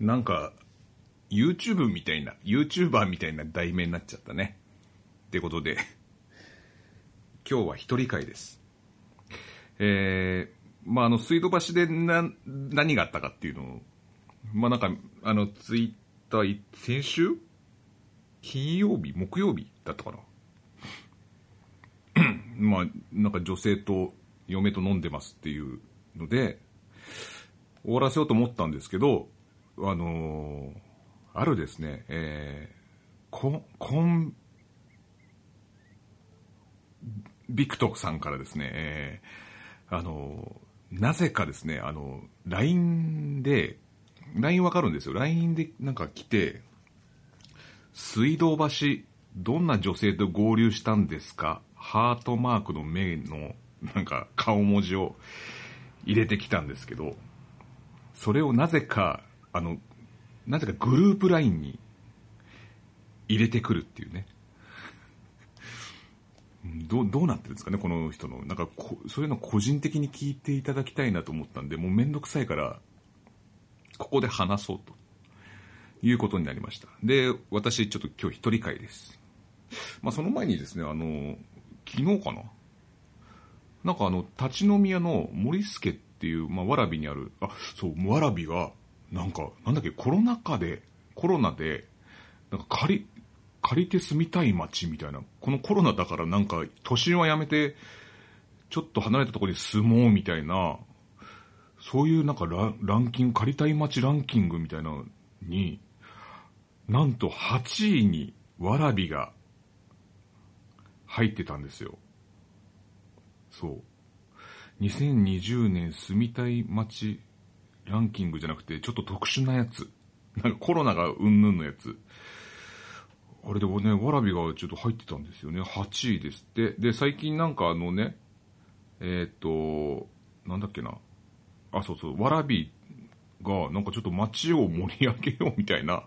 なんか、YouTube みたいな、YouTuber みたいな題名になっちゃったね。ってことで、今日は一人会です。えー、まあ、あの、水道橋でな、何があったかっていうのを、まあ、なんか、あの、ツイッター、先週？金曜日？木曜日？だったかな？まあ、なんか女性と嫁と飲んでますっていうので、終わらせようと思ったんですけど、あのあるですね、えー、コン、コン、ビクトさんからですね、えーあのなぜかですね、あの、LINE で、LINE わかるんですよ。LINE でなんか来て、水道橋、どんな女性と合流したんですか？ハートマークの目の、なんか顔文字を入れてきたんですけど、それをなぜか、あの、なぜかグループ LINE に入れてくるっていうね。どう、どうなってるんですかね、この人の。なんかこ、そういうの個人的に聞いていただきたいなと思ったんで、もうめんどくさいから、ここで話そうと。いうことになりました。で、私ちょっと今日一人会です。まあその前にですね、あの、昨日かななんかあの、立ち飲み屋の森助っていう、まあ、わらびにある、あ、そう、わらびが、なんか、なんだっけ、コロナ禍で、コロナで、なんか借り、借りて住みたい街みたいな、このコロナだからなんか、都心はやめて、ちょっと離れたところに住もうみたいな、そういうなんかラランキング、借りたい街ランキングみたいなのに、なんと8位にわらびが入ってたんですよ。そう。2020年住みたい街ランキングじゃなくて、ちょっと特殊なやつ。なんかコロナがうんぬんのやつ。あれでもね、わらびがちょっと入ってたんですよね。8位ですって。で、最近なんかあのね、えーっと、なんだっけな。あ、そうそう、わらびがなんかちょっと街を盛り上げようみたいな、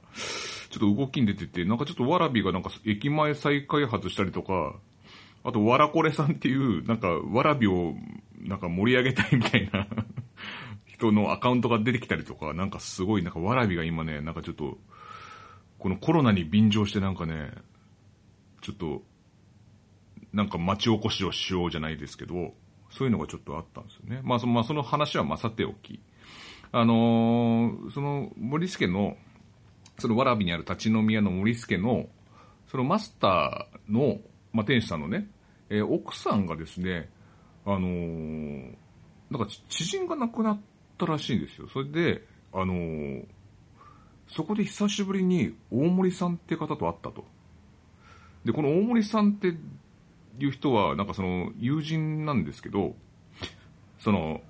ちょっと動きに出てて、なんかちょっとわらびがなんか駅前再開発したりとか、あと、わらこれさんっていう、なんか、わらびを、なんか盛り上げたいみたいな人のアカウントが出てきたりとか、なんかすごい、なんかわらびが今ね、なんかちょっと、このコロナに便乗してなんかね、ちょっと、なんか町おこしをしようじゃないですけど、そういうのがちょっとあったんですよね。まあ、その、まあ、その話はまあさておき。あのーその、森助の、そのわらびにある立ち飲み屋の森助の、そのマスターの、まあ、店主さんのね、えー奥さんがですね、あのーなんか知人が亡くなったらしいんですよ。それで、あのーそこで久しぶりに大森さんって方と会ったと。で、この大森さんっていう人は、なんかその友人なんですけど、その、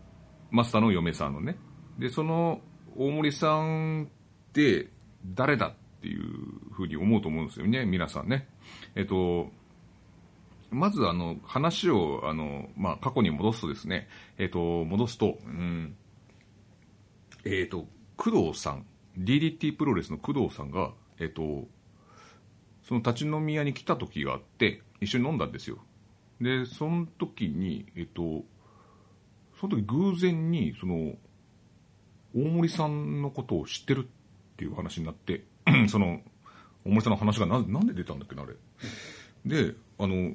マスターの嫁さんのね。で、その大森さんって誰だっていうふうに思うと思うんですよね、皆さんね。えっと、まずあの、話を、あの、まあ、過去に戻すとですね、えっと、戻すと、うん、えっと、工藤さん、DDT プロレスの工藤さんが、えっと、その立ち飲み屋に来た時があって、一緒に飲んだんですよ。で、その時に、えっと、その時偶然に、その、大森さんのことを知ってるっていう話になって、その、大森さんの話がななんで出たんだっけな、あれ。で、あの、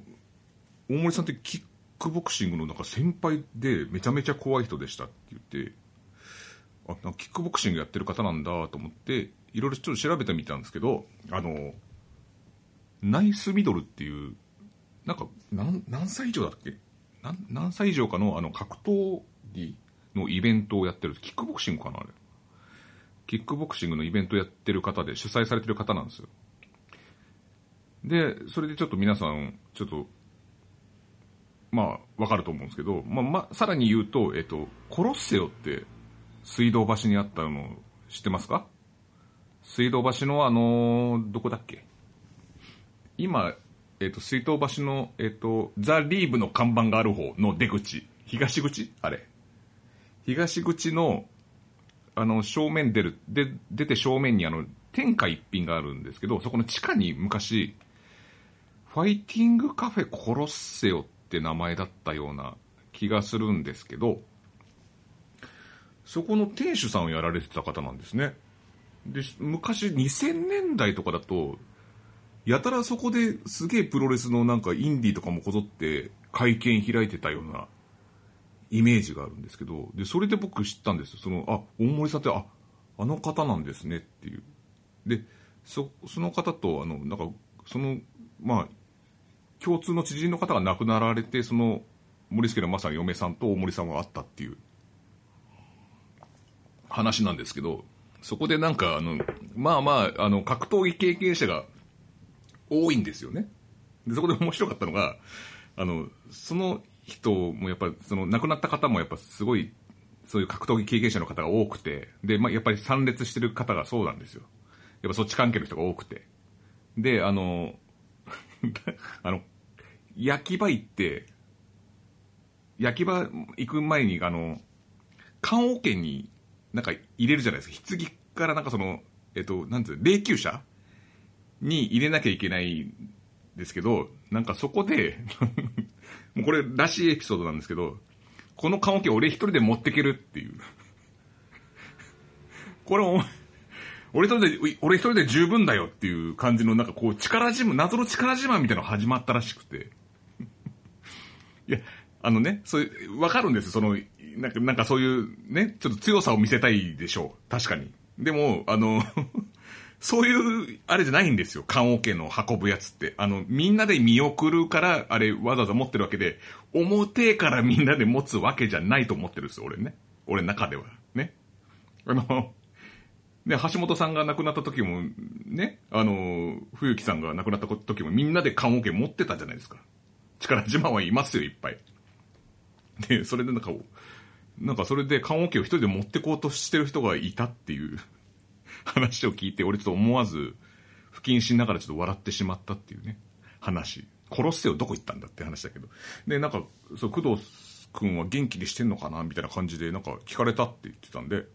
大森さんってキックボクシングのなんか先輩でめちゃめちゃ怖い人でしたって言って、あ、なんかキックボクシングやってる方なんだと思って、いろいろちょっと調べてみたんですけど、あの、ナイスミドルっていう、なんか、何、何歳以上だっけ？何何歳以上かのあの格闘技のイベントをやってる、キックボクシングかなあれ。キックボクシングのイベントやってる方で主催されてる方なんですよ。で、それでちょっと皆さん、ちょっと、まあ、わかると思うんですけど、まあ、まあ、さらに言うと、えっと、コロッセオって水道橋にあったの知ってますか？水道橋のあのどこだっけ？今、えっと、水道橋の、えっと、ザ・リーブの看板がある方の出口。東口？あれ。東口の、あの、正面出る、で、出て正面にあの、天下一品があるんですけど、そこの地下に昔、ファイティングカフェコロッセオって名前だったような気がするんですけど、そこの店主さんをやられてた方なんですね。で、昔2000年代とかだと、やたらそこですげえプロレスのなんかインディーとかもこぞって会見開いてたようなイメージがあるんですけど、で、それで僕知ったんですその、あ、大森さんって、あ、あの方なんですねっていう。で、そ、の方と、あの、なんか、その、まあ、共通の知人の方が亡くなられて、その、森助のまさに嫁さんと大森さんが会ったっていう話なんですけど、そこでなんか、あの、まあまあ、あの、格闘技経験者が多いんですよね。で、そこで面白かったのが、あの、その人もやっぱり、その亡くなった方もやっぱすごい、そういう格闘技経験者の方が多くて、で、まあやっぱり参列してる方がそうなんですよ。やっぱそっち関係の人が多くて。で、あの、あの、焼き場行って、焼き場行く前に、あの、棺桶になんか入れるじゃないですか。棺からなんかその、えっと、なんていう霊柩車に入れなきゃいけないんですけど、なんかそこで もうこれらしいエピソードなんですけど、この棺桶俺一人で持ってけるっていう。これお俺一人で、俺一人で十分だよっていう感じのなんかこう力自慢、謎の力自慢みたいなのが始まったらしくて。いや、あのね、そういう、わかるんです、その、なんか、なんかそういうね、ちょっと強さを見せたいでしょう。確かに。でも、あの そういう、あれじゃないんですよ。棺桶の運ぶやつって。あの、みんなで見送るから、あれわざわざ持ってるわけで、表からみんなで持つわけじゃないと思ってるんですよ、俺ね。俺の中では。ね。あの、ね、橋本さんが亡くなった時も、ね、あの、冬木さんが亡くなった時もみんなで棺桶持ってたじゃないですか。力自慢はいますよ、いっぱい。で、それでなんか、なんかそれで棺桶を一人で持ってこうとしてる人がいたっていう 話を聞いて、俺ちょっと思わず、不謹慎ながらちょっと笑ってしまったっていうね、話。殺せよ、どこ行ったんだって話だけど。で、なんか、そう、工藤君は元気にしてんのかなみたいな感じで、なんか聞かれたって言ってたんで。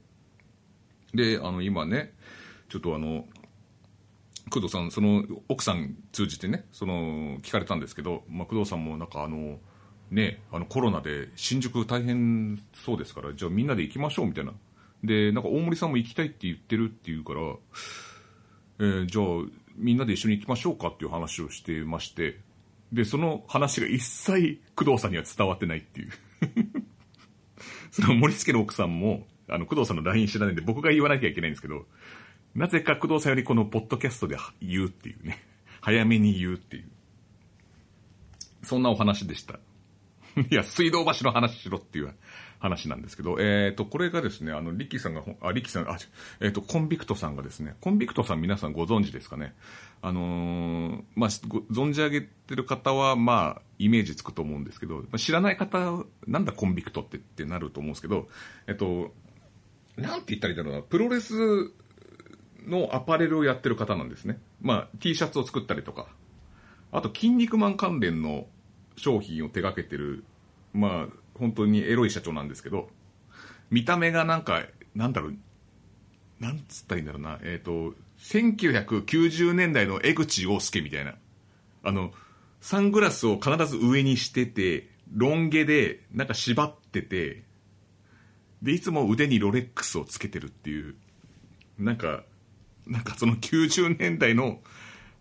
で、あの、今ね、ちょっとあの、工藤さん、その、奥さん通じてね、その、聞かれたんですけど、まあ、工藤さんもなんかあの、ね、あのコロナで新宿大変そうですから、じゃあみんなで行きましょうみたいな。で、なんか大森さんも行きたいって言ってるって言うから、えー、じゃあみんなで一緒に行きましょうかっていう話をしてまして、で、その話が一切工藤さんには伝わってないっていう その森助の奥さんも、あの、工藤さんの LINE 知らないんで僕が言わなきゃいけないんですけど、なぜか工藤さんよりこのポッドキャストで言うっていうね。早めに言うっていう。そんなお話でした。いや、水道橋の話しろっていう話なんですけど、えっ、ー、と、これがですね、あの、リキさんが、あ、リキさん、あ、えっ、ー、と、コンビクトさんがですね、コンビクトさん皆さんご存知ですかね。あのー、まあ、存じ上げてる方は、まあ、イメージつくと思うんですけど、知らない方、なんだコンビクトってってなると思うんですけど、えっと、なんて言ったらいいだろうな、プロレスのアパレルをやってる方なんですね。まあ、T シャツを作ったりとか、あと、筋肉マン関連の商品を手掛けてる、まあ、本当にエロい社長なんですけど、見た目がなんか、なんだろう、なんつったらいいんだろうな、えっ、ー、と、1990年代の江口洋介みたいな、あの、サングラスを必ず上にしてて、ロン毛で、なんか縛ってて、で、いつも腕にロレックスをつけてるっていう、なんか、なんかその90年代の、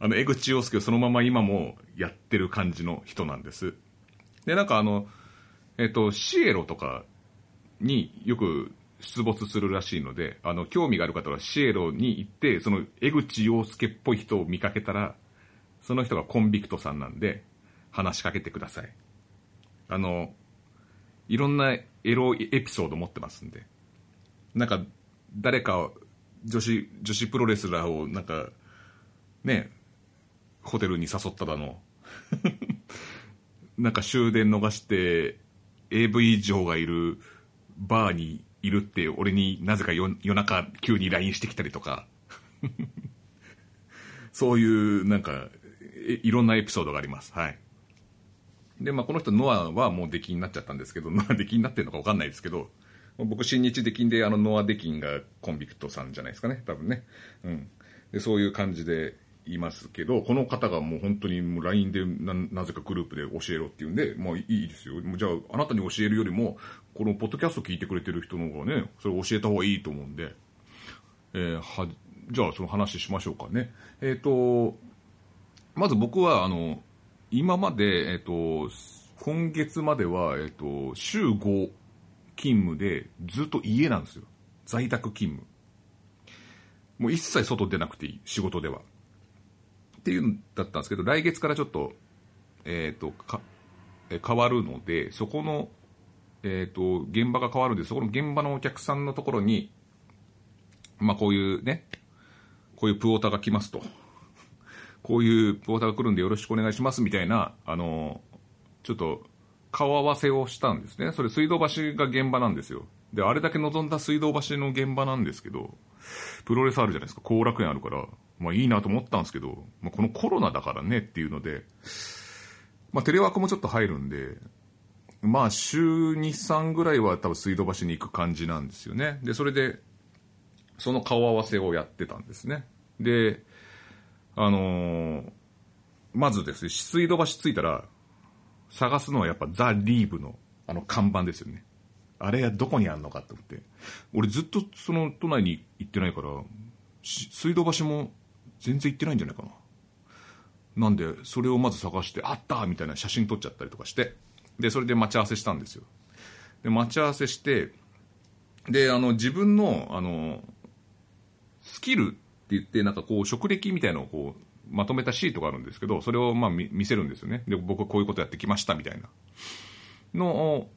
あの、江口洋介をそのまま今もやってる感じの人なんです。で、なんかあの、えっ、と、シエロとかによく出没するらしいので、あの、興味がある方はシエロに行って、その江口洋介っぽい人を見かけたら、その人がコンビクトさんなんで、話しかけてください。あの、いろんなエロエピソード持ってますんで。なんか、誰か、女子、女子プロレスラーを、なんか、ね、ホテルに誘っただの、なんか終電逃して、AV 嬢がいるバーにいるって俺になぜか夜中急に LINE してきたりとか そういうなんかいろんなエピソードがあります。はい。で、まあこの人ノアはもう出禁になっちゃったんですけど、ノア出禁になってるのかわかんないですけど、僕新日出禁であのノア出禁がコンビクトさんじゃないですかね、多分ね。うん。で、そういう感じで、いますけど、この方がもう本当にもう LINE でななぜかグループで教えろって言うんで、まあいいですよ。じゃあ、あなたに教えるよりも、このポッドキャスト聞いてくれてる人の方がね、それ教えた方がいいと思うんで、えー、は、じゃあその話しましょうかね。えっ、と、まず僕は、あの、今まで、えっ、と、今月までは、えっ、と、週5勤務でずっと家なんですよ。在宅勤務。もう一切外出なくていい、仕事では。っていうんだったんですけど、来月からちょっと、えっ、と、か、変わるので、そこの、えっ、と、現場が変わるんで、そこの現場のお客さんのところに、まあこういうね、こういうプオータが来ますと。こういうプオータが来るんでよろしくお願いしますみたいな、あの、ちょっと顔合わせをしたんですね。それ水道橋が現場なんですよ。で、あれだけ望んだ水道橋の現場なんですけど、プロレスあるじゃないですか、後楽園あるから、まあいいなと思ったんですけど、まあ、このコロナだからねっていうので、まあテレワークもちょっと入るんで、まあ週2、3ぐらいは多分水道橋に行く感じなんですよね。で、それで、その顔合わせをやってたんですね。で、あのー、まずですね、水道橋着いたら、探すのはやっぱザ・リーブのあの看板ですよね。あれはどこにあるのかって思って。俺ずっとその都内に行ってないから、水道橋も全然行ってないんじゃないかな。なんで、それをまず探して、あったみたいな写真撮っちゃったりとかして、で、それで待ち合わせしたんですよ。で、待ち合わせして、で、あの、自分の、あの、スキルって言って、なんかこう、職歴みたいなのをこう、まとめたシートがあるんですけど、それをまあ見せるんですよね。で、僕はこういうことやってきましたみたいなのを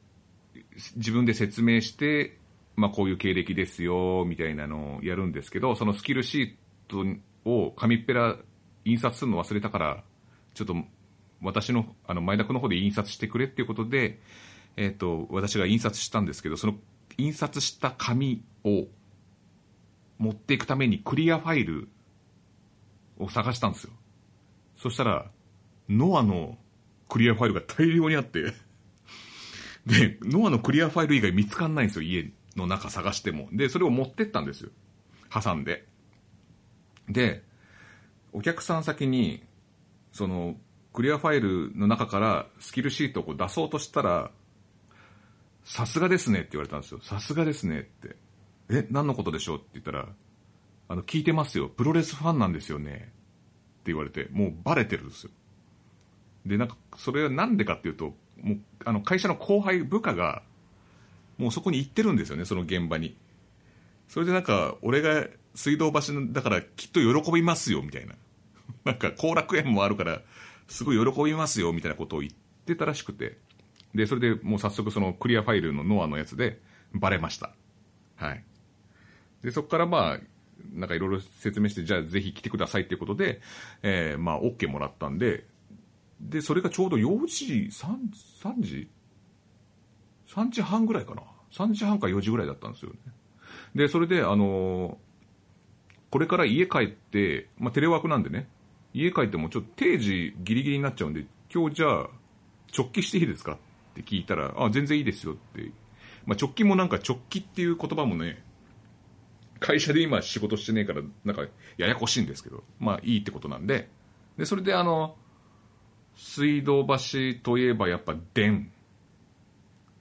自分で説明して、まあこういう経歴ですよ、みたいなのをやるんですけど、そのスキルシートを紙っぺら印刷するの忘れたから、ちょっと私の、あの、前田君の方で印刷してくれっていうことで、えっ、ー、と、私が印刷したんですけど、その印刷した紙を持っていくためにクリアファイルを探したんですよ。そしたら、ノアのクリアファイルが大量にあって で、ノアのクリアファイル以外見つかんないんですよ、家の中探しても。で、それを持ってったんですよ。挟んで。で、お客さん先に、その、クリアファイルの中からスキルシートをこう出そうとしたら、さすがですねって言われたんですよ。さすがですねって。え、何のことでしょう？って言ったら、あの、聞いてますよ。プロレスファンなんですよね。って言われて、もうバレてるんですよ。で、なんか、それはなんでかっていうと、もう、あの、会社の後輩、部下が、もうそこに行ってるんですよね、その現場に。それでなんか、俺が水道橋だからきっと喜びますよ、みたいな。なんか、後楽園もあるから、すごい喜びますよ、みたいなことを言ってたらしくて。で、それでもう早速そのクリアファイルのノアのやつでバレました。はい。で、そこからまあ、なんかいろいろ説明して、じゃあぜひ来てくださいっていうことで、えー、まあ、OK もらったんで、で、それがちょうど4時、3, 3時 ?3 時半ぐらいかな？3時半か4時ぐらいだったんですよね。で、それで、あの、これから家帰って、まあ、テレワークなんでね、家帰ってもちょっと定時ギリギリになっちゃうんで、今日じゃあ、直帰していいですかって聞いたら、あ、全然いいですよって。まあ、直帰もなんか直帰っていう言葉もね、会社で今仕事してねえから、なんか、ややこしいんですけど、まあいいってことなんで、で、それであの、水道橋といえばやっぱ電。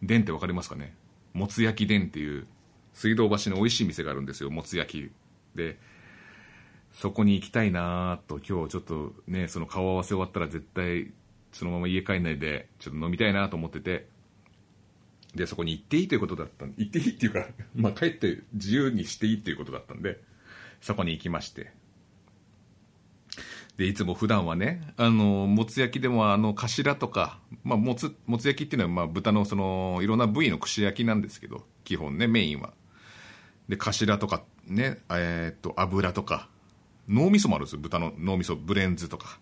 電ってわかりますかね？もつ焼き電っていう水道橋の美味しい店があるんですよ、もつ焼き。で、そこに行きたいなと今日ちょっとね、その顔合わせ終わったら絶対そのまま家帰んないでちょっと飲みたいなと思ってて、で、そこに行っていいということだったんで行っていいっていうか、まあ帰って自由にしていいっていうことだったんで、そこに行きまして。で、いつも普段はね、あの、もつ焼きでもあの、頭とか、まあ、もつ、もつ焼きっていうのは、ま、豚のその、いろんな部位の串焼きなんですけど、基本ね、メインは。で、頭とか、ね、えー、っと、油とか、脳みそもあるんですよ、豚の脳みそ、ブレンズとか。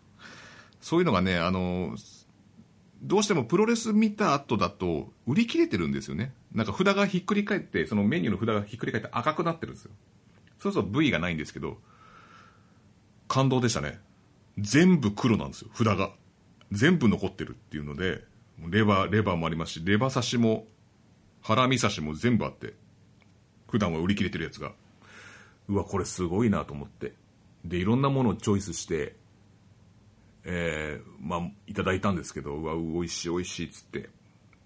そういうのがね、あの、どうしてもプロレス見た後だと、売り切れてるんですよね。なんか札がひっくり返って、そのメニューの札がひっくり返って赤くなってるんですよ。そうすると部位がないんですけど、感動でしたね。全部黒なんですよ、札が。全部残ってるっていうので、レバー、レバーもありますし、レバ刺しも、ハラミ刺しも全部あって、普段は売り切れてるやつが。うわ、これすごいなと思って。で、いろんなものをチョイスして、えー、まあ、いただいたんですけど、うわ、美味しい美味しいっつって、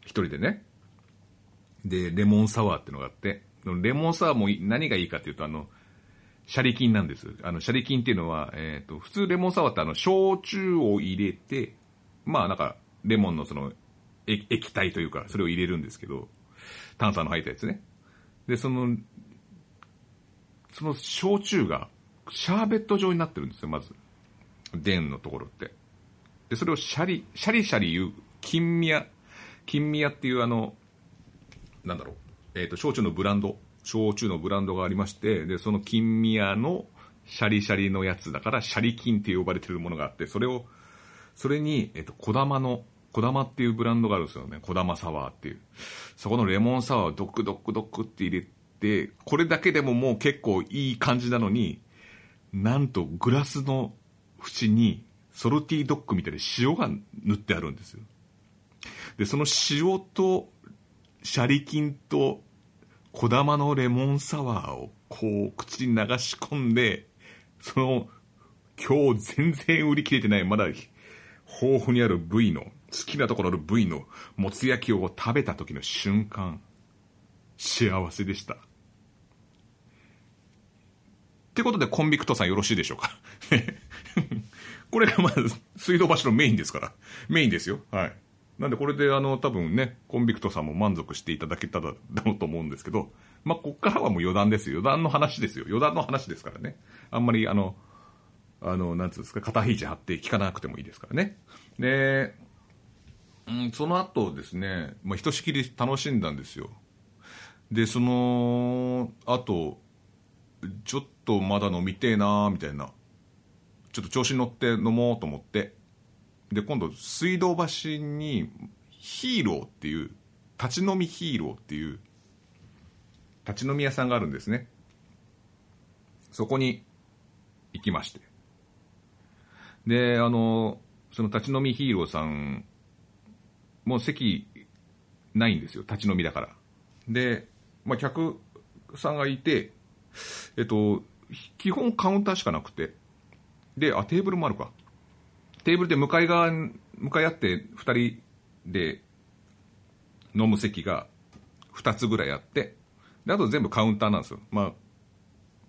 一人でね。で、レモンサワーってのがあって、レモンサワーも何がいいかっていうと、あの、シャリ菌なんです。あの、シャリ菌っていうのは、えっ、ー、と、普通レモンサワーってあの、焼酎を入れて、まあなんか、レモンのその、液体というか、それを入れるんですけど、炭酸の入ったやつね。で、その、その焼酎が、シャーベット状になってるんですよ、まず。電のところって。で、それをシャリ、シャリシャリ言う、金宮、金宮っていうあの、なんだろう、えっ、ー、と、焼酎のブランド、焼酎のブランドがありまして、で、その金宮のシャリシャリのやつだから、シャリ金って呼ばれてるものがあって、それを、それに、えっ、ー、と、小玉の、小玉っていうブランドがあるんですよね。小玉サワーっていう。そこのレモンサワーをドックドックドックって入れて、これだけでももう結構いい感じなのに、なんとグラスの縁にソルティドッグみたいに塩が塗ってあるんですよ。で、その塩とシャリ菌と小玉のレモンサワーをこう口に流し込んで、その今日全然売り切れてない、まだ豊富にある部位の、好きなところの部位のもつ焼きを食べた時の瞬間、幸せでした。ってことでコンビクトさんよろしいでしょうか？これがまず水道橋のメインですから。メインですよ。はい。なんでこれであの多分ね、コンビクトさんも満足していただけただろうと思うんですけど、まあ、こっからはもう余談ですよ。余談の話ですよ。余談の話ですからね。あんまりあの、あの、なんつうんですか、肩肘張って聞かなくてもいいですからね。で、うん、その後ですね、まあ、ひとしきり楽しんだんですよ。で、その後、ちょっとまだ飲みてえなーみたいな。ちょっと調子に乗って飲もうと思って、で、今度、水道橋に、ヒーローっていう、立ち飲みヒーローっていう、立ち飲み屋さんがあるんですね。そこに行きまして。で、あの、その立ち飲みヒーローさん、もう席ないんですよ。立ち飲みだから。で、まあ、客さんがいて、えっと、基本カウンターしかなくて、で、あ、テーブルもあるか。テーブルで向かい側、向かい合って2人で飲む席が2つぐらいあって、で、あと全部カウンターなんですよ。まあ、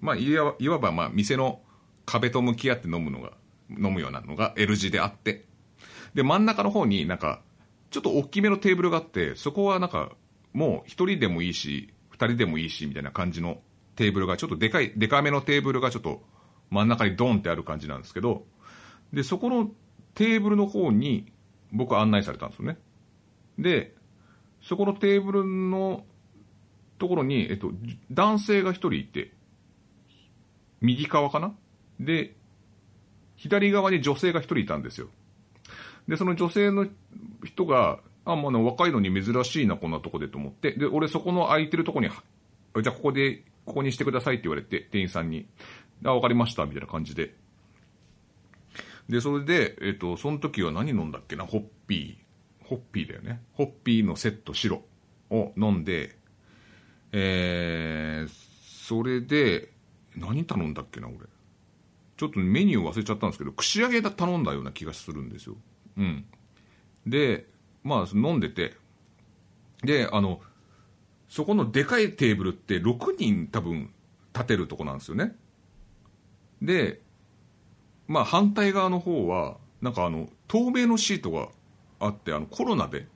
まあ、いわいわば、まあ、店の壁と向き合って飲むのが、飲むようなのが L 字であって、で、真ん中の方になんか、ちょっと大きめのテーブルがあって、そこはなんか、もう1人でもいいし、2人でもいいし、みたいな感じのテーブルが、ちょっとでかい、でかめのテーブルがちょっと真ん中にドンってある感じなんですけど、で、そこのテーブルの方に僕案内されたんですよね。で、そこのテーブルのところに、えっと、男性が一人いて、右側かな？で、左側に女性が一人いたんですよ。で、その女性の人が、あ、もうね、若いのに珍しいな、こんなとこでと思って。で、俺そこの空いてるとこに、じゃあここで、ここにしてくださいって言われて、店員さんに。あ、わかりました、みたいな感じで。で、それで、えっ、と、その時は何飲んだっけな、ホッピー。ホッピーだよね。ホッピーのセット白を飲んで、えー、それで、何頼んだっけな、俺。ちょっとメニュー忘れちゃったんですけど、串揚げだ頼んだような気がするんですよ。うん。で、まあ、飲んでて、で、あの、そこのでかいテーブルって6人多分立てるとこなんですよね。で、まあ反対側の方は、なんかあの、透明のシートがあって、あのコロナで、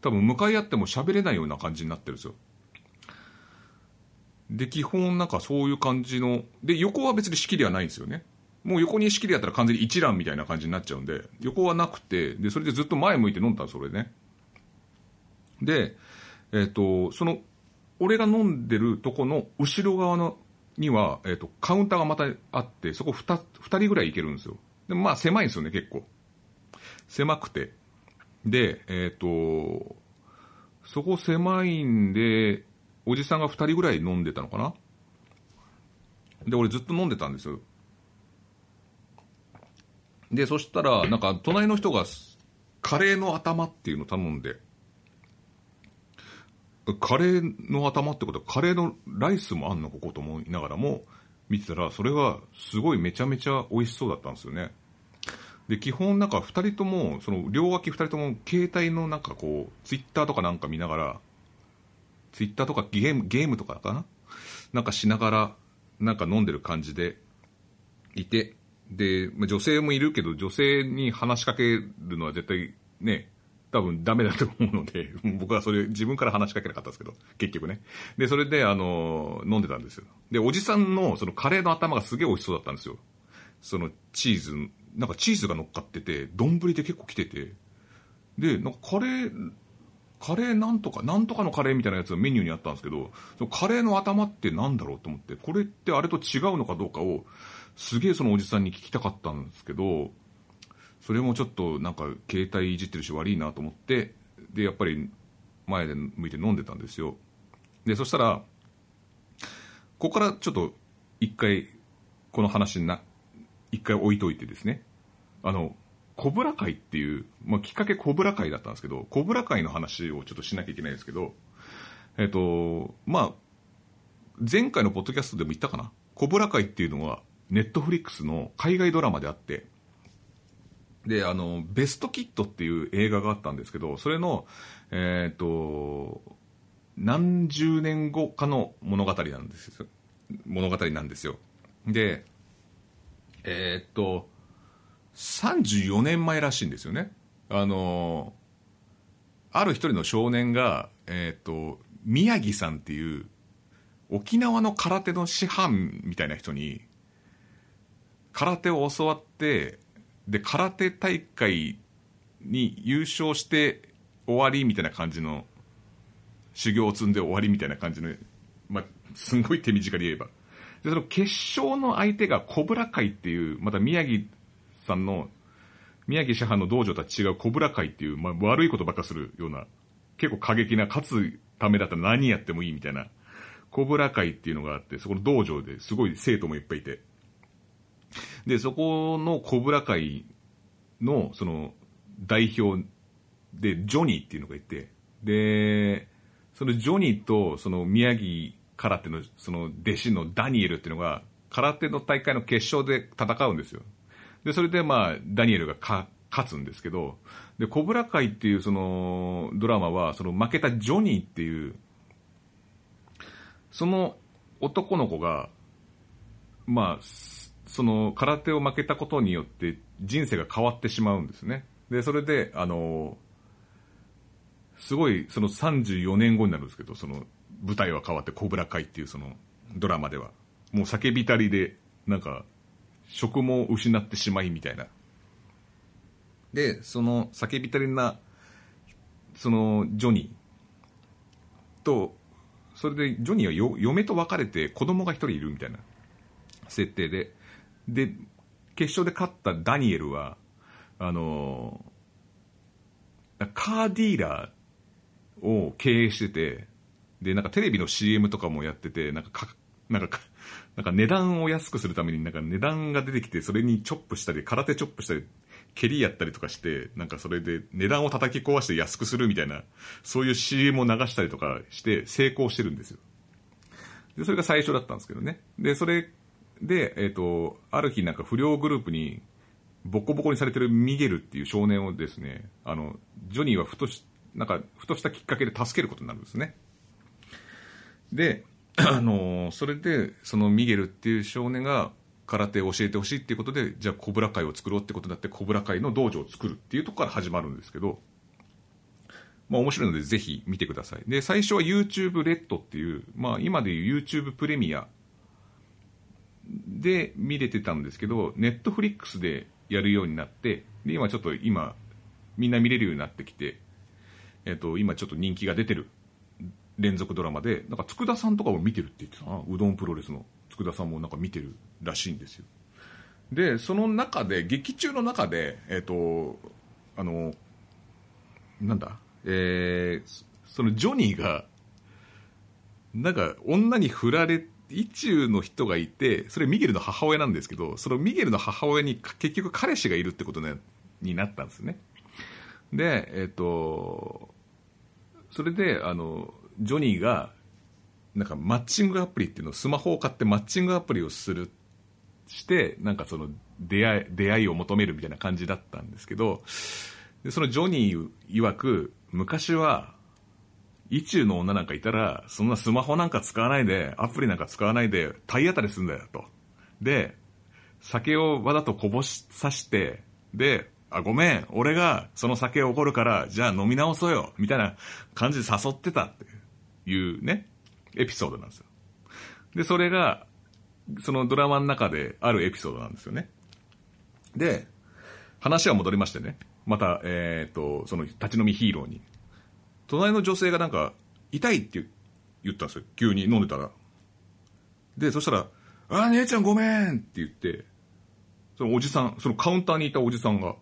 多分向かい合っても喋れないような感じになってるんですよ。で、基本なんかそういう感じの、で、横は別に仕切りはないんですよね。もう横に仕切りやったら完全に一覧みたいな感じになっちゃうんで、横はなくて、で、それでずっと前向いて飲んだそれね。で、えっ、ー、と、その、俺が飲んでるとこの後ろ側のには、えっ、ー、と、カウンターがまたあって、そこ 2, 2人ぐらい行けるんですよ。でもまあ狭いんですよね、結構。狭くて。で、えっ、ー、と、そこ狭いんで、おじさんが2人ぐらい飲んでたのかな？で、俺ずっと飲んでたんですよ。で、そしたら、なんか、隣の人が、カレーの頭っていうの頼んで、カレーの頭ってことはカレーのライスもあんのここと思いながらも見てたらそれがすごいめちゃめちゃ美味しそうだったんですよね。で基本なんか2人ともその両脇2人とも携帯のなんかこうツイッターとかなんか見ながらツイッターとかゲームゲームとかかな？なんかしながらなんか飲んでる感じでいて、で、女性もいるけど、女性に話しかけるのは絶対ね、多分ダメだと思うので、僕はそれ自分から話しかけなかったんですけど、結局ね。で、それで、あの、飲んでたんですよ。で、おじさんのそのカレーの頭がすげえ美味しそうだったんですよ。そのチーズ、なんかチーズが乗っかってて、丼で結構来てて、で、なんかカレー、カレーなんとか、なんとかのカレーみたいなやつがメニューにあったんですけど、そのカレーの頭ってなんだろうと思って、これってあれと違うのかどうかを、すげえそのおじさんに聞きたかったんですけど、それもちょっとなんか携帯いじってるし悪いなと思ってでやっぱり前で向いて飲んでたんですよ。でそしたらここからちょっと一回この話な一回置いといてですね。あのコブラ会っていう、まあ、きっかけコブラ会だったんですけどコブラ会の話をちょっとしなきゃいけないんですけどえっとまあ前回のポッドキャストでも言ったかな？コブラ会っていうのはネットフリックスの海外ドラマであってで、あの、ベストキットっていう映画があったんですけど、それの、えっ、ー、と、何十年後かの物語なんですよ。物語なんですよ。で、えっ、ー、と、34年前らしいんですよね。あの、ある一人の少年が、えっ、ー、と、宮城さんっていう沖縄の空手の師範みたいな人に空手を教わってで空手大会に優勝して終わりみたいな感じの修行を積んで終わりみたいな感じの、まあ、すごい手短に言えば。でその決勝の相手が小倉会っていうまた宮城さんの宮城師範の道場とは違う小倉会っていう、まあ、悪いことばっかするような結構過激な勝つためだったら何やってもいいみたいな小倉会っていうのがあってそこの道場ですごい生徒もいっぱいいて。で、そこのコブラ会の、その、代表で、ジョニーっていうのがいて、で、そのジョニーと、その宮城空手の、その弟子のダニエルっていうのが、空手の大会の決勝で戦うんですよ。で、それでまあ、ダニエルが勝つんですけど、で、コブラ会っていうそのドラマは、その負けたジョニーっていう、その男の子が、まあ、その空手を負けたことによって人生が変わってしまうんですね。で、それで、あの、すごい、その34年後になるんですけど、その舞台は変わって、コブラ会っていうそのドラマでは、もう叫びたりで、なんか、職も失ってしまいみたいな。で、その叫びたりな、そのジョニーと、それでジョニーは嫁と別れて子供が一人いるみたいな設定で、で、決勝で勝ったダニエルは、あのカーディーラーを経営してて、で、なんかテレビの CM とかもやってて、なんか、なんか、なんか値段を安くするためになんか値段が出てきて、それにチョップしたり、空手チョップしたり、蹴りやったりとかして、なんかそれで値段を叩き壊して安くするみたいな、そういう CM を流したりとかして成功してるんですよ。で、それが最初だったんですけどね。で、それで、えっ、ー、と、ある日なんか不良グループにボコボコにされてるミゲルっていう少年をですね、あの、ジョニーはふとし、なんか、ふとしたきっかけで助けることになるんですね。で、あの、それで、そのミゲルっていう少年が空手を教えてほしいっていうことで、じゃあコブラ会を作ろうってことになって、コブラ会の道場を作るっていうとこから始まるんですけど、まあ面白いのでぜひ見てください。で、最初は YouTube レッドっていう、まあ今でいう YouTube プレミアで見れてたんですけど、ネットフリックスでやるようになって、で、今ちょっと今、みんな見れるようになってきて、えっ、と、今ちょっと人気が出てる連続ドラマで、なんか佃さんとかも見てるって言ってたな、うどんプロレスの。佃さんもなんか見てるらしいんですよ。で、その中で、劇中の中で、えっ、と、あの、なんだ、えー、そのジョニーが、なんか女に振られて、意中の人がいて、それミゲルの母親なんですけど、そのミゲルの母親に結局彼氏がいるってことになったんですね。で、えっ、ー、と、それで、あの、ジョニーが、なんかマッチングアプリっていうのをスマホを買ってマッチングアプリをする、して、なんかその出会い、出会いを求めるみたいな感じだったんですけど、でそのジョニー曰く、昔は意中の女なんかいたら、そんなスマホなんか使わないで、アプリなんか使わないで、体当たりするんだよ、と。で、酒をわざとこぼしさして、で、あ、ごめん、俺がその酒を怒るから、じゃあ飲み直そうよ、みたいな感じで誘ってたっていうね、エピソードなんですよ。で、それが、そのドラマの中であるエピソードなんですよね。で、話は戻りましてね、また、えっ、ー、と、その立ち飲みヒーローに。隣の女性がなんか、痛いって言ったんですよ。急に飲んでたら。で、そしたら、あ、姉ちゃんごめんって言って、そのおじさん、そのカウンターにいたおじさんが、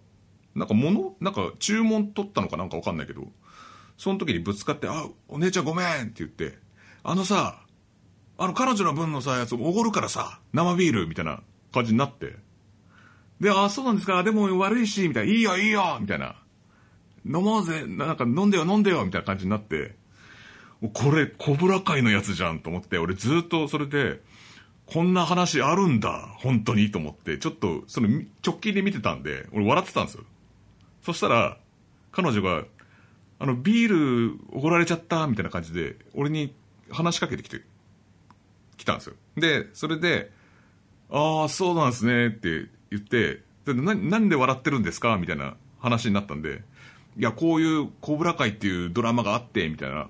なんか物、なんか注文取ったのかなんかわかんないけど、その時にぶつかって、あ、お姉ちゃんごめんって言って、あのさ、あの彼女の分のさ、やつおごるからさ、生ビールみたいな感じになって、で、あ、そうなんですか、でも悪いし、みたいな、いいよいいよみたいな、飲もうぜ、なんか飲んでよ飲んでよみたいな感じになって、これ、コブラ界のやつじゃんと思って、俺ずっとそれで、こんな話あるんだ、本当にと思って、ちょっと、その、直近で見てたんで、俺笑ってたんですよ。そしたら、彼女が、あの、ビールおごられちゃった、みたいな感じで、俺に話しかけてきて、来たんですよ。で、それで、ああ、そうなんですね、って言って、でななんで笑ってるんですかみたいな話になったんで、いや、こういうコブラ会っていうドラマがあって、みたいな。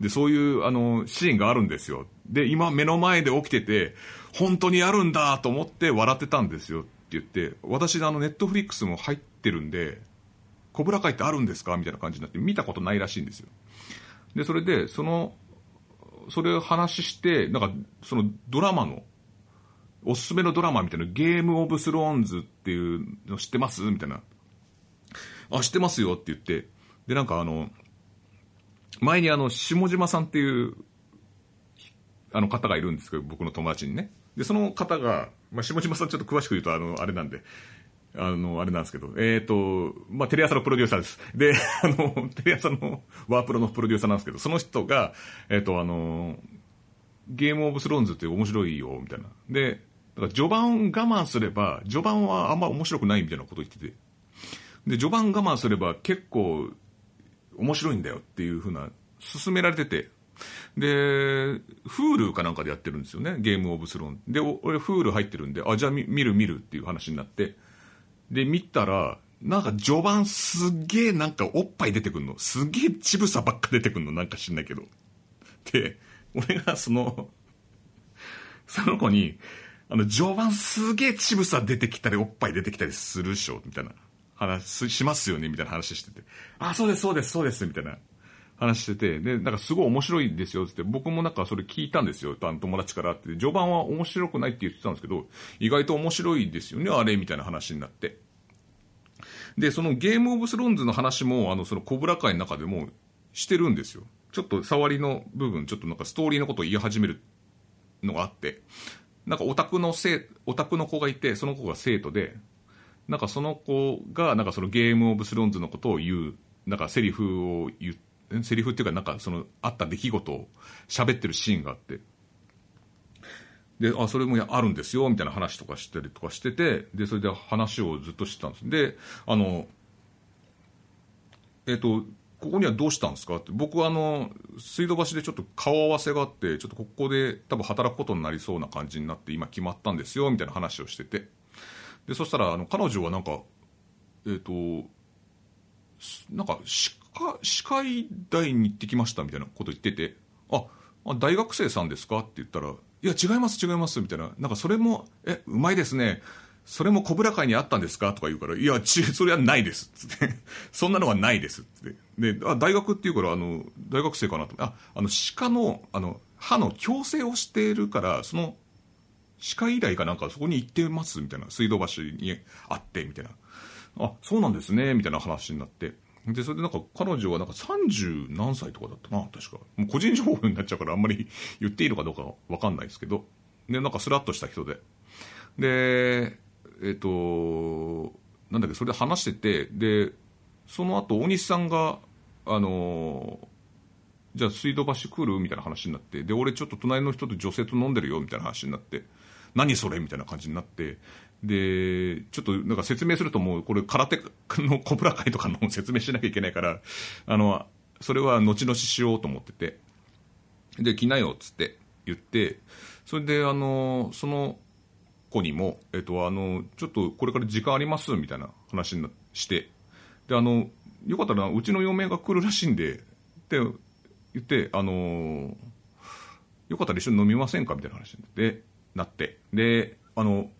で、そういう、あの、シーンがあるんですよ。で、今目の前で起きてて、本当にやるんだと思って笑ってたんですよって言って、私、あの、ネットフリックスも入ってるんで、コブラ会ってあるんですか？みたいな感じになって、見たことないらしいんですよ。で、それで、その、それを話して、なんか、そのドラマの、おすすめのドラマみたいな、ゲームオブスローンズっていうの知ってます？みたいな。あ、知ってますよって言って、で、なんかあの、前にあの、下島さんっていうあの方がいるんですけど、僕の友達にね。で、その方が、まあ、下島さんちょっと詳しく言うと、あの、あれなんで、あの、あれなんですけど、えっ、ー、と、まあ、テレ朝のプロデューサーです。で、あの、テレ朝のワープロのプロデューサーなんですけど、その人が、えっ、ー、と、あの、ゲームオブスローンズって面白いよ、みたいな。で、だから序盤我慢すれば、序盤はあんま面白くないみたいなこと言ってて。で、序盤我慢すれば結構面白いんだよっていうふうな、勧められてて、で、Hulu かなんかでやってるんですよね、ゲームオブスローン。で、俺 Hulu 入ってるんで、あ、じゃあ見る見るっていう話になって、で、見たら、なんか序盤すげえなんかおっぱい出てくんの。すげえ乳房ばっか出てくんの、なんか知んないけど。で、俺がその、その子に、あの、序盤すげえ乳房出てきたり、おっぱい出てきたりするでしょ、みたいな話しますよね、みたいな話してて。あ、そうです、そうです、そうです、みたいな話してて、で、なんかすごい面白いですよって僕もなんかそれ聞いたんですよ、友達からって。序盤は面白くないって言ってたんですけど、意外と面白いですよね、あれ、みたいな話になって。で、そのゲームオブスローンズの話も、あの、そのコブラ会の中でもしてるんですよ。ちょっと触りの部分、ちょっとなんかストーリーのことを言い始めるのがあって、なんかオタクのせオタクの子がいて、その子が生徒で、なんかその子が、なんかそのゲームオブスローンズのことを言う、なんかセリフを言って、セリフっていうかなんかそのあった出来事を喋ってるシーンがあって。であそれもあるんですよみたいな話とかしたりとかしててでそれで話をずっとしてたんです。であのえっ、とここにはどうしたんですか？って僕はあの水道橋でちょっと顔合わせがあってちょっとここで多分働くことになりそうな感じになって今決まったんですよみたいな話をしてて。でそしたらあの彼女はなんかえっ、ー、となんか歯科医大に行ってきましたみたいなこと言ってて、あ、あ大学生さんですかって言ったら、いや、違います、違います、みたいな。なんかそれも、え、うまいですね。それも小倉会にあったんですかとか言うから、いや、ち、それはないです。つって。そんなのはないです。つって。で、あ、大学って言うから、あの、大学生かなと。あ、あの、歯科の、あの、歯の矯正をしているから、その、歯科医大かなんかそこに行ってますみたいな。水道橋にあって、みたいな。あ、そうなんですね、みたいな話になって。で、それでなんか彼女はなんか30何歳とかだったな、確か。もう個人情報になっちゃうからあんまり言っていいのかどうかわかんないですけど。で、なんかスラッとした人で。で、えっ、と、なんだっけ、それで話してて、で、その後大西さんが、あのじゃあ水道橋来る？みたいな話になって、で、俺ちょっと隣の人と女性と飲んでるよ？みたいな話になって、何それみたいな感じになって、で、ちょっとなんか説明するともう、これ空手のコブラ会とかの説明しなきゃいけないから、あの、それは後々しようと思ってて、で、来なよ、っつって言って、それで、あの、その子にも、えっと、あの、ちょっとこれから時間あります、みたいな話にして、で、あの、よかったら、うちの嫁が来るらしいんで、って言って、あの、よかったら一緒に飲みませんかみたいな話で、なって。なってで、あの、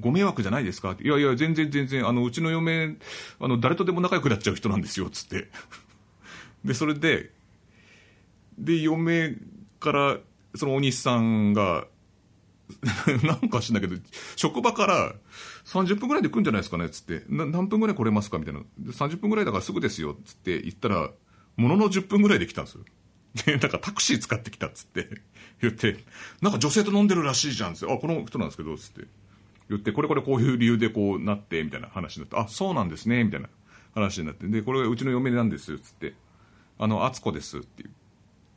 ご迷惑じゃないですか？いやいや、全然全然、あの、うちの嫁、あの、誰とでも仲良くなっちゃう人なんですよ、つって。で、それで、で、嫁から、そのお兄さんが、なんかしんだけど、職場から30分ぐらいで来るんじゃないですかねつって、何分ぐらい来れますか？みたいな。30分ぐらいだからすぐですよ。つって言ったら、ものの10分ぐらいで来たんですよ。で、なんかタクシー使ってきたっつって 言って、なんか女性と飲んでるらしいじゃんっつって、あ、この人なんですけど、つって。言って、これこれこういう理由でこうなって、みたいな話になって、あ、そうなんですね、みたいな話になって、で、これがうちの嫁なんですよ、つって、あの、敦子ですって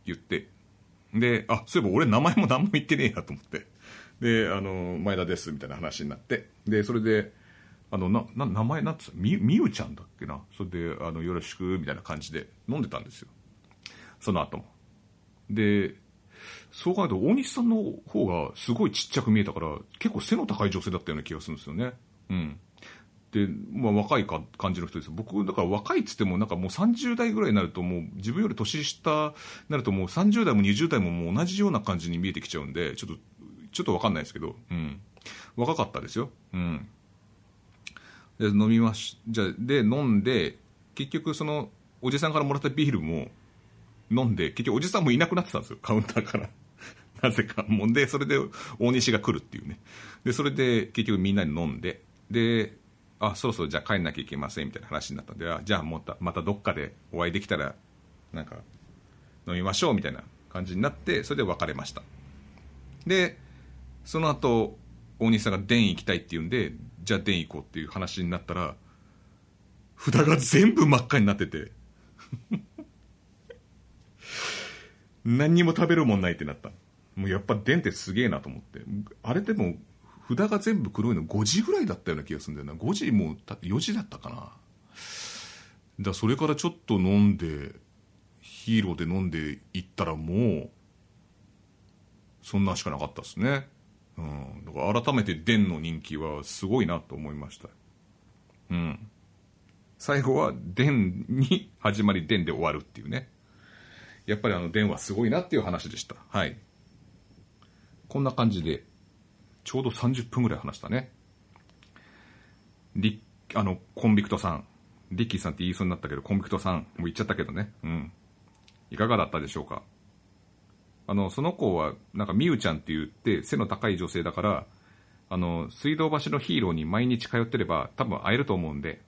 言って、で、あ、そういえば俺名前も何も言ってねえやと思って、で、あの、前田です、みたいな話になって、で、それで、あの、な、名前なんつうみ、みゆちゃんだっけなそれで、あの、よろしく、みたいな感じで飲んでたんですよ。その後も。で、そう考えると大西さんの方がすごいちっちゃく見えたから、結構背の高い女性だったような気がするんですよね。うん。で、まあ若いか感じの人です。僕、だから若いっつってもなんかもう30代ぐらいになるともう自分より年下になるともう30代も20代ももう同じような感じに見えてきちゃうんで、ちょっと、ちょっとわかんないですけど、うん。若かったですよ。うん。で、飲みまし、じゃで、飲んで、結局その、おじさんからもらったビールも、飲んで、結局おじさんもいなくなってたんですよ、カウンターから。なぜか。もんで、それで大西が来るっていうね。で、それで結局みんなに飲んで、で、あ、そろそろじゃあ帰んなきゃいけませんみたいな話になったんで、あじゃあまた、またどっかでお会いできたら、なんか、飲みましょうみたいな感じになって、それで別れました。で、その後、大西さんが電行きたいって言うんで、じゃあ電行こうっていう話になったら、札が全部真っ赤になってて何にも食べるもんないってなった。もうやっぱ電ってすげえなと思って。あれでも、札が全部黒いの5時ぐらいだったような気がするんだよな。5時もう、4時だったかな。だそれからちょっと飲んで、ヒーローで飲んでいったらもう、そんなしかなかったですね。うん。だから改めて電の人気はすごいなと思いました。うん。最後は電に始まり電で終わるっていうね。やっぱりあの電話すごいなっていう話でした。はい。こんな感じで、ちょうど30分ぐらい話したね。リあの、コンビクトさん。リッキーさんって言いそうになったけど、コンビクトさん、もう言っちゃったけどね。うん。いかがだったでしょうか？あの、その子は、なんか、みゆちゃんって言って、背の高い女性だから、あの、水道橋のヒーローに毎日通ってれば、多分会えると思うんで、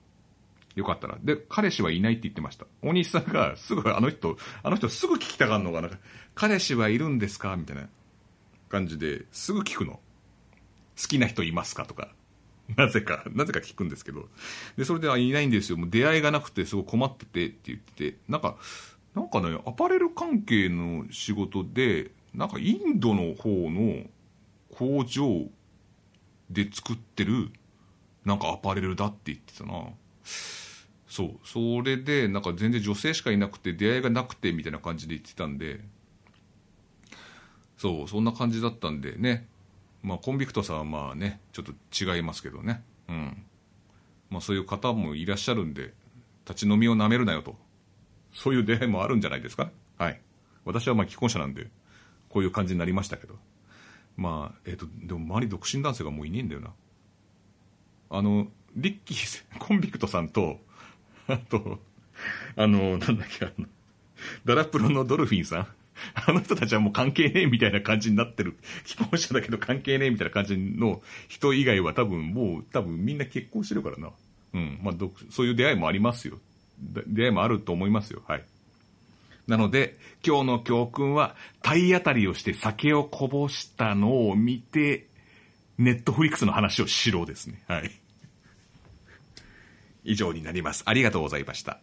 よかったら。で、彼氏はいないって言ってました。大西さんが、すぐ、あの人、あの人すぐ聞きたがるのが、なんか、彼氏はいるんですかみたいな感じで、すぐ聞くの。好きな人いますかとか。なぜか、なぜか聞くんですけど。で、それで、あ、いないんですよ。もう出会いがなくて、すごい困っててって言ってて、なんか、なんかね、アパレル関係の仕事で、なんかインドの方の工場で作ってる、なんかアパレルだって言ってたな。そう。それで、なんか全然女性しかいなくて、出会いがなくて、みたいな感じで言ってたんで、そう、そんな感じだったんでね。まあ、コンビクトさんはまあね、ちょっと違いますけどね。うん。まあ、そういう方もいらっしゃるんで、立ち飲みを舐めるなよと。そういう出会いもあるんじゃないですか？はい。私はまあ既婚者なんで、こういう感じになりましたけど。まあ、えっ、ー、と、でも周り独身男性がもういねえんだよな。あの、リッキー、コンビクトさんと、あと、あの、なんだっけ、あの、ダラプロのドルフィンさん。あの人たちはもう関係ねえみたいな感じになってる。既婚者だけど関係ねえみたいな感じの人以外は多分もう多分みんな結婚してるからな。うん。まあ、そういう出会いもありますよ。出会いもあると思いますよ。はい。なので、今日の教訓は体当たりをして酒をこぼしたのを見て、ネットフリックスの話をしろですね。はい。以上になります。ありがとうございました。